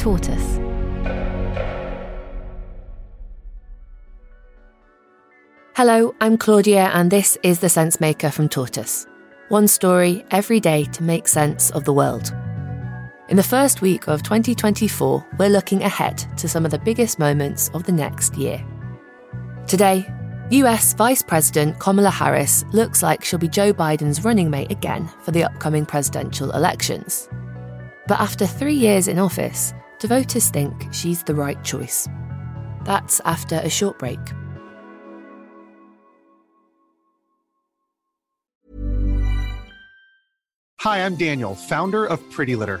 Tortoise. Hello, I'm Claudia, and this is The Sensemaker from Tortoise. One story every day to make sense of the world. In the first week of 2024, we're looking ahead to some of the biggest moments of the next year. Today, US Vice President Kamala Harris looks like she'll be Joe Biden's running mate again for the upcoming presidential elections. But after three years in office, do voters think she's the right choice? That's after a short break. Hi, I'm Daniel, founder of Pretty Litter.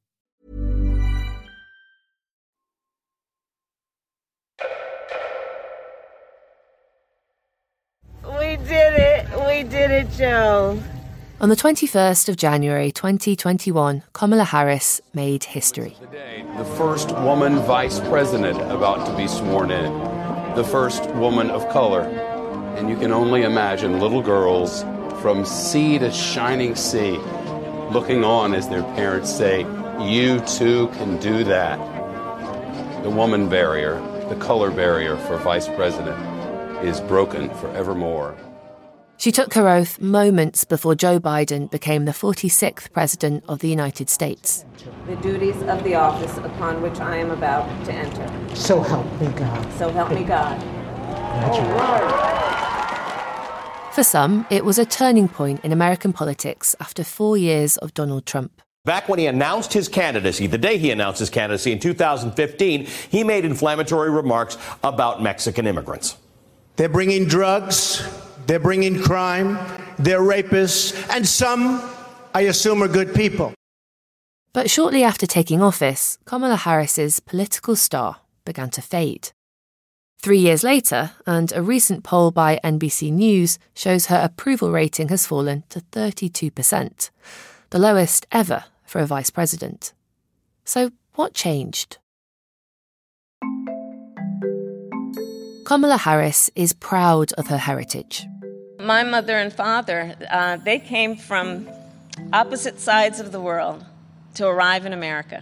We did it, Joe. On the 21st of January 2021, Kamala Harris made history. Today, the first woman vice president about to be sworn in, the first woman of color. And you can only imagine little girls from sea to shining sea looking on as their parents say, You too can do that. The woman barrier, the color barrier for vice president, is broken forevermore. She took her oath moments before Joe Biden became the 46th President of the United States. The duties of the office upon which I am about to enter. So help me God. So help me God. For some, it was a turning point in American politics after four years of Donald Trump. Back when he announced his candidacy, the day he announced his candidacy in 2015, he made inflammatory remarks about Mexican immigrants. They're bringing drugs, they're bringing crime, they're rapists, and some, I assume, are good people. But shortly after taking office, Kamala Harris's political star began to fade. Three years later, and a recent poll by NBC News shows her approval rating has fallen to 32%, the lowest ever for a vice president. So, what changed? Kamala Harris is proud of her heritage. My mother and father, uh, they came from opposite sides of the world to arrive in America.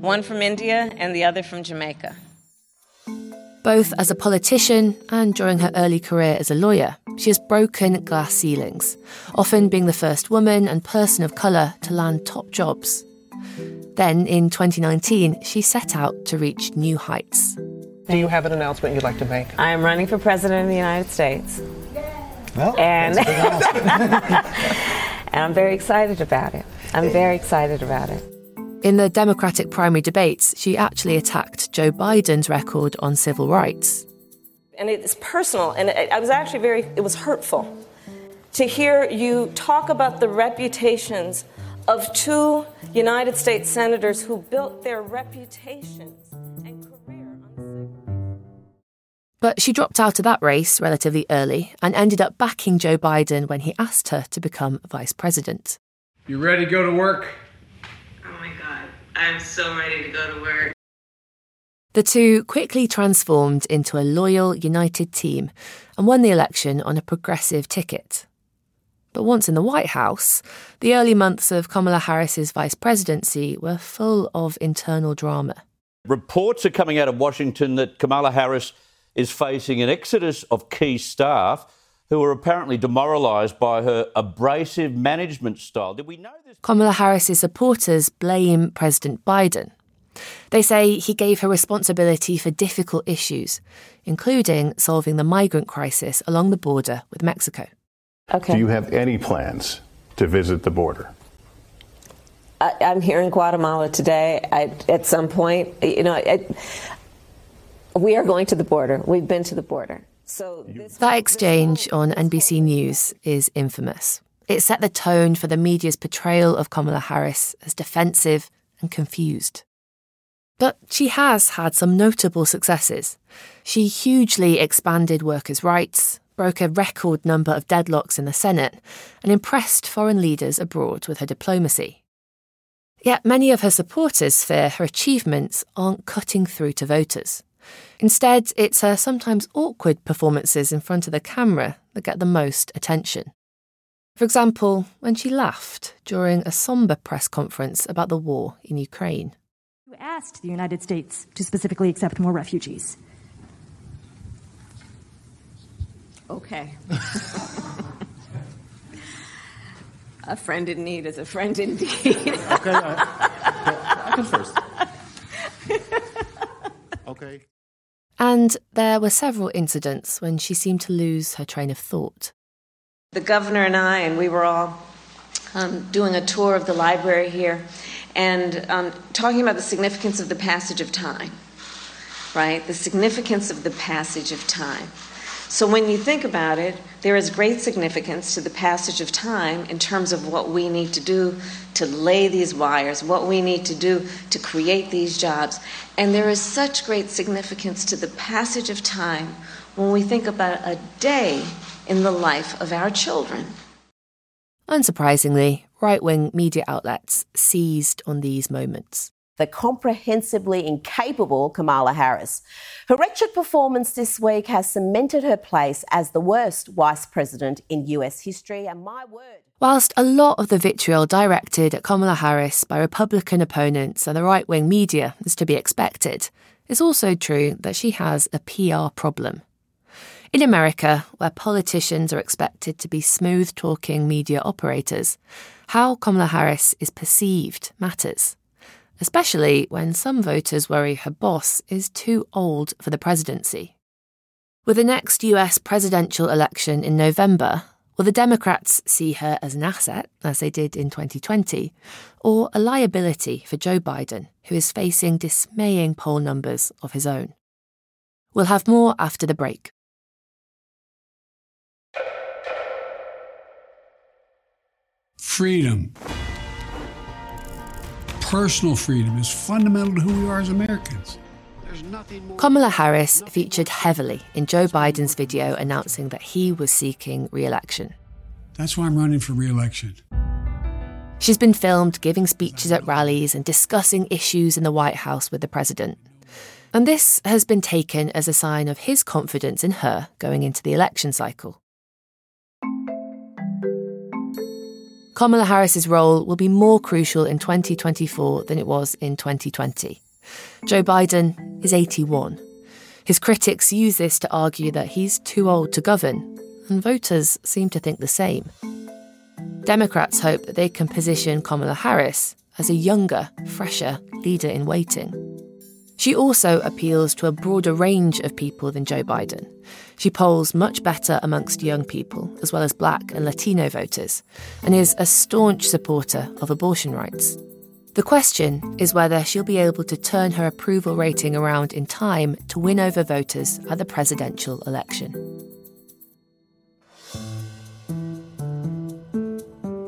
One from India and the other from Jamaica. Both as a politician and during her early career as a lawyer, she has broken glass ceilings, often being the first woman and person of colour to land top jobs. Then, in 2019, she set out to reach new heights. Do you have an announcement you'd like to make? I am running for president of the United States. Well, And, and I'm very excited about it. I'm very excited about it. In the Democratic primary debates, she actually attacked Joe Biden's record on civil rights. And it's personal, and it, I was actually very, it was hurtful to hear you talk about the reputations of two United States senators who built their reputations But she dropped out of that race relatively early and ended up backing Joe Biden when he asked her to become vice president. You ready to go to work? Oh my God, I'm so ready to go to work. The two quickly transformed into a loyal, united team and won the election on a progressive ticket. But once in the White House, the early months of Kamala Harris's vice presidency were full of internal drama. Reports are coming out of Washington that Kamala Harris is facing an exodus of key staff who are apparently demoralised by her abrasive management style. Did we know this? Kamala Harris's supporters blame President Biden. They say he gave her responsibility for difficult issues, including solving the migrant crisis along the border with Mexico. Okay. Do you have any plans to visit the border? I, am here in Guatemala today. I, at some point, you know, I, we are going to the border. We've been to the border. So this, that exchange on NBC News is infamous. It set the tone for the media's portrayal of Kamala Harris as defensive and confused. But she has had some notable successes. She hugely expanded workers' rights, broke a record number of deadlocks in the Senate, and impressed foreign leaders abroad with her diplomacy. Yet many of her supporters fear her achievements aren't cutting through to voters. Instead, it's her sometimes awkward performances in front of the camera that get the most attention. For example, when she laughed during a somber press conference about the war in Ukraine. You asked the United States to specifically accept more refugees. Okay. a friend in need is a friend indeed. okay, uh, I, I can first. okay. And there were several incidents when she seemed to lose her train of thought. The governor and I, and we were all um, doing a tour of the library here and um, talking about the significance of the passage of time, right? The significance of the passage of time. So when you think about it, there is great significance to the passage of time in terms of what we need to do to lay these wires, what we need to do to create these jobs. And there is such great significance to the passage of time when we think about a day in the life of our children. Unsurprisingly, right wing media outlets seized on these moments the comprehensively incapable Kamala Harris. Her wretched performance this week has cemented her place as the worst vice president in US history, and my word. Whilst a lot of the vitriol directed at Kamala Harris by Republican opponents and the right wing media is to be expected, it's also true that she has a PR problem. In America, where politicians are expected to be smooth talking media operators, how Kamala Harris is perceived matters especially when some voters worry her boss is too old for the presidency. With the next US presidential election in November, will the Democrats see her as an asset, as they did in 2020, or a liability for Joe Biden, who is facing dismaying poll numbers of his own? We'll have more after the break. Freedom personal freedom is fundamental to who we are as Americans. Kamala Harris featured heavily in Joe Biden's video announcing that he was seeking re election. That's why I'm running for re election. She's been filmed giving speeches at rallies and discussing issues in the White House with the president. And this has been taken as a sign of his confidence in her going into the election cycle. Kamala Harris's role will be more crucial in 2024 than it was in 2020. Joe Biden is 81. His critics use this to argue that he's too old to govern, and voters seem to think the same. Democrats hope that they can position Kamala Harris as a younger, fresher leader in waiting. She also appeals to a broader range of people than Joe Biden. She polls much better amongst young people, as well as black and Latino voters, and is a staunch supporter of abortion rights. The question is whether she'll be able to turn her approval rating around in time to win over voters at the presidential election.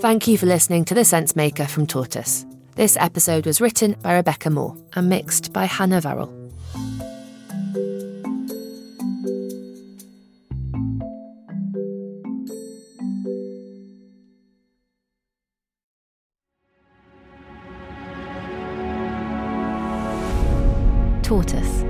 Thank you for listening to The Sensemaker from Tortoise. This episode was written by Rebecca Moore and mixed by Hannah Varrell. Tortoise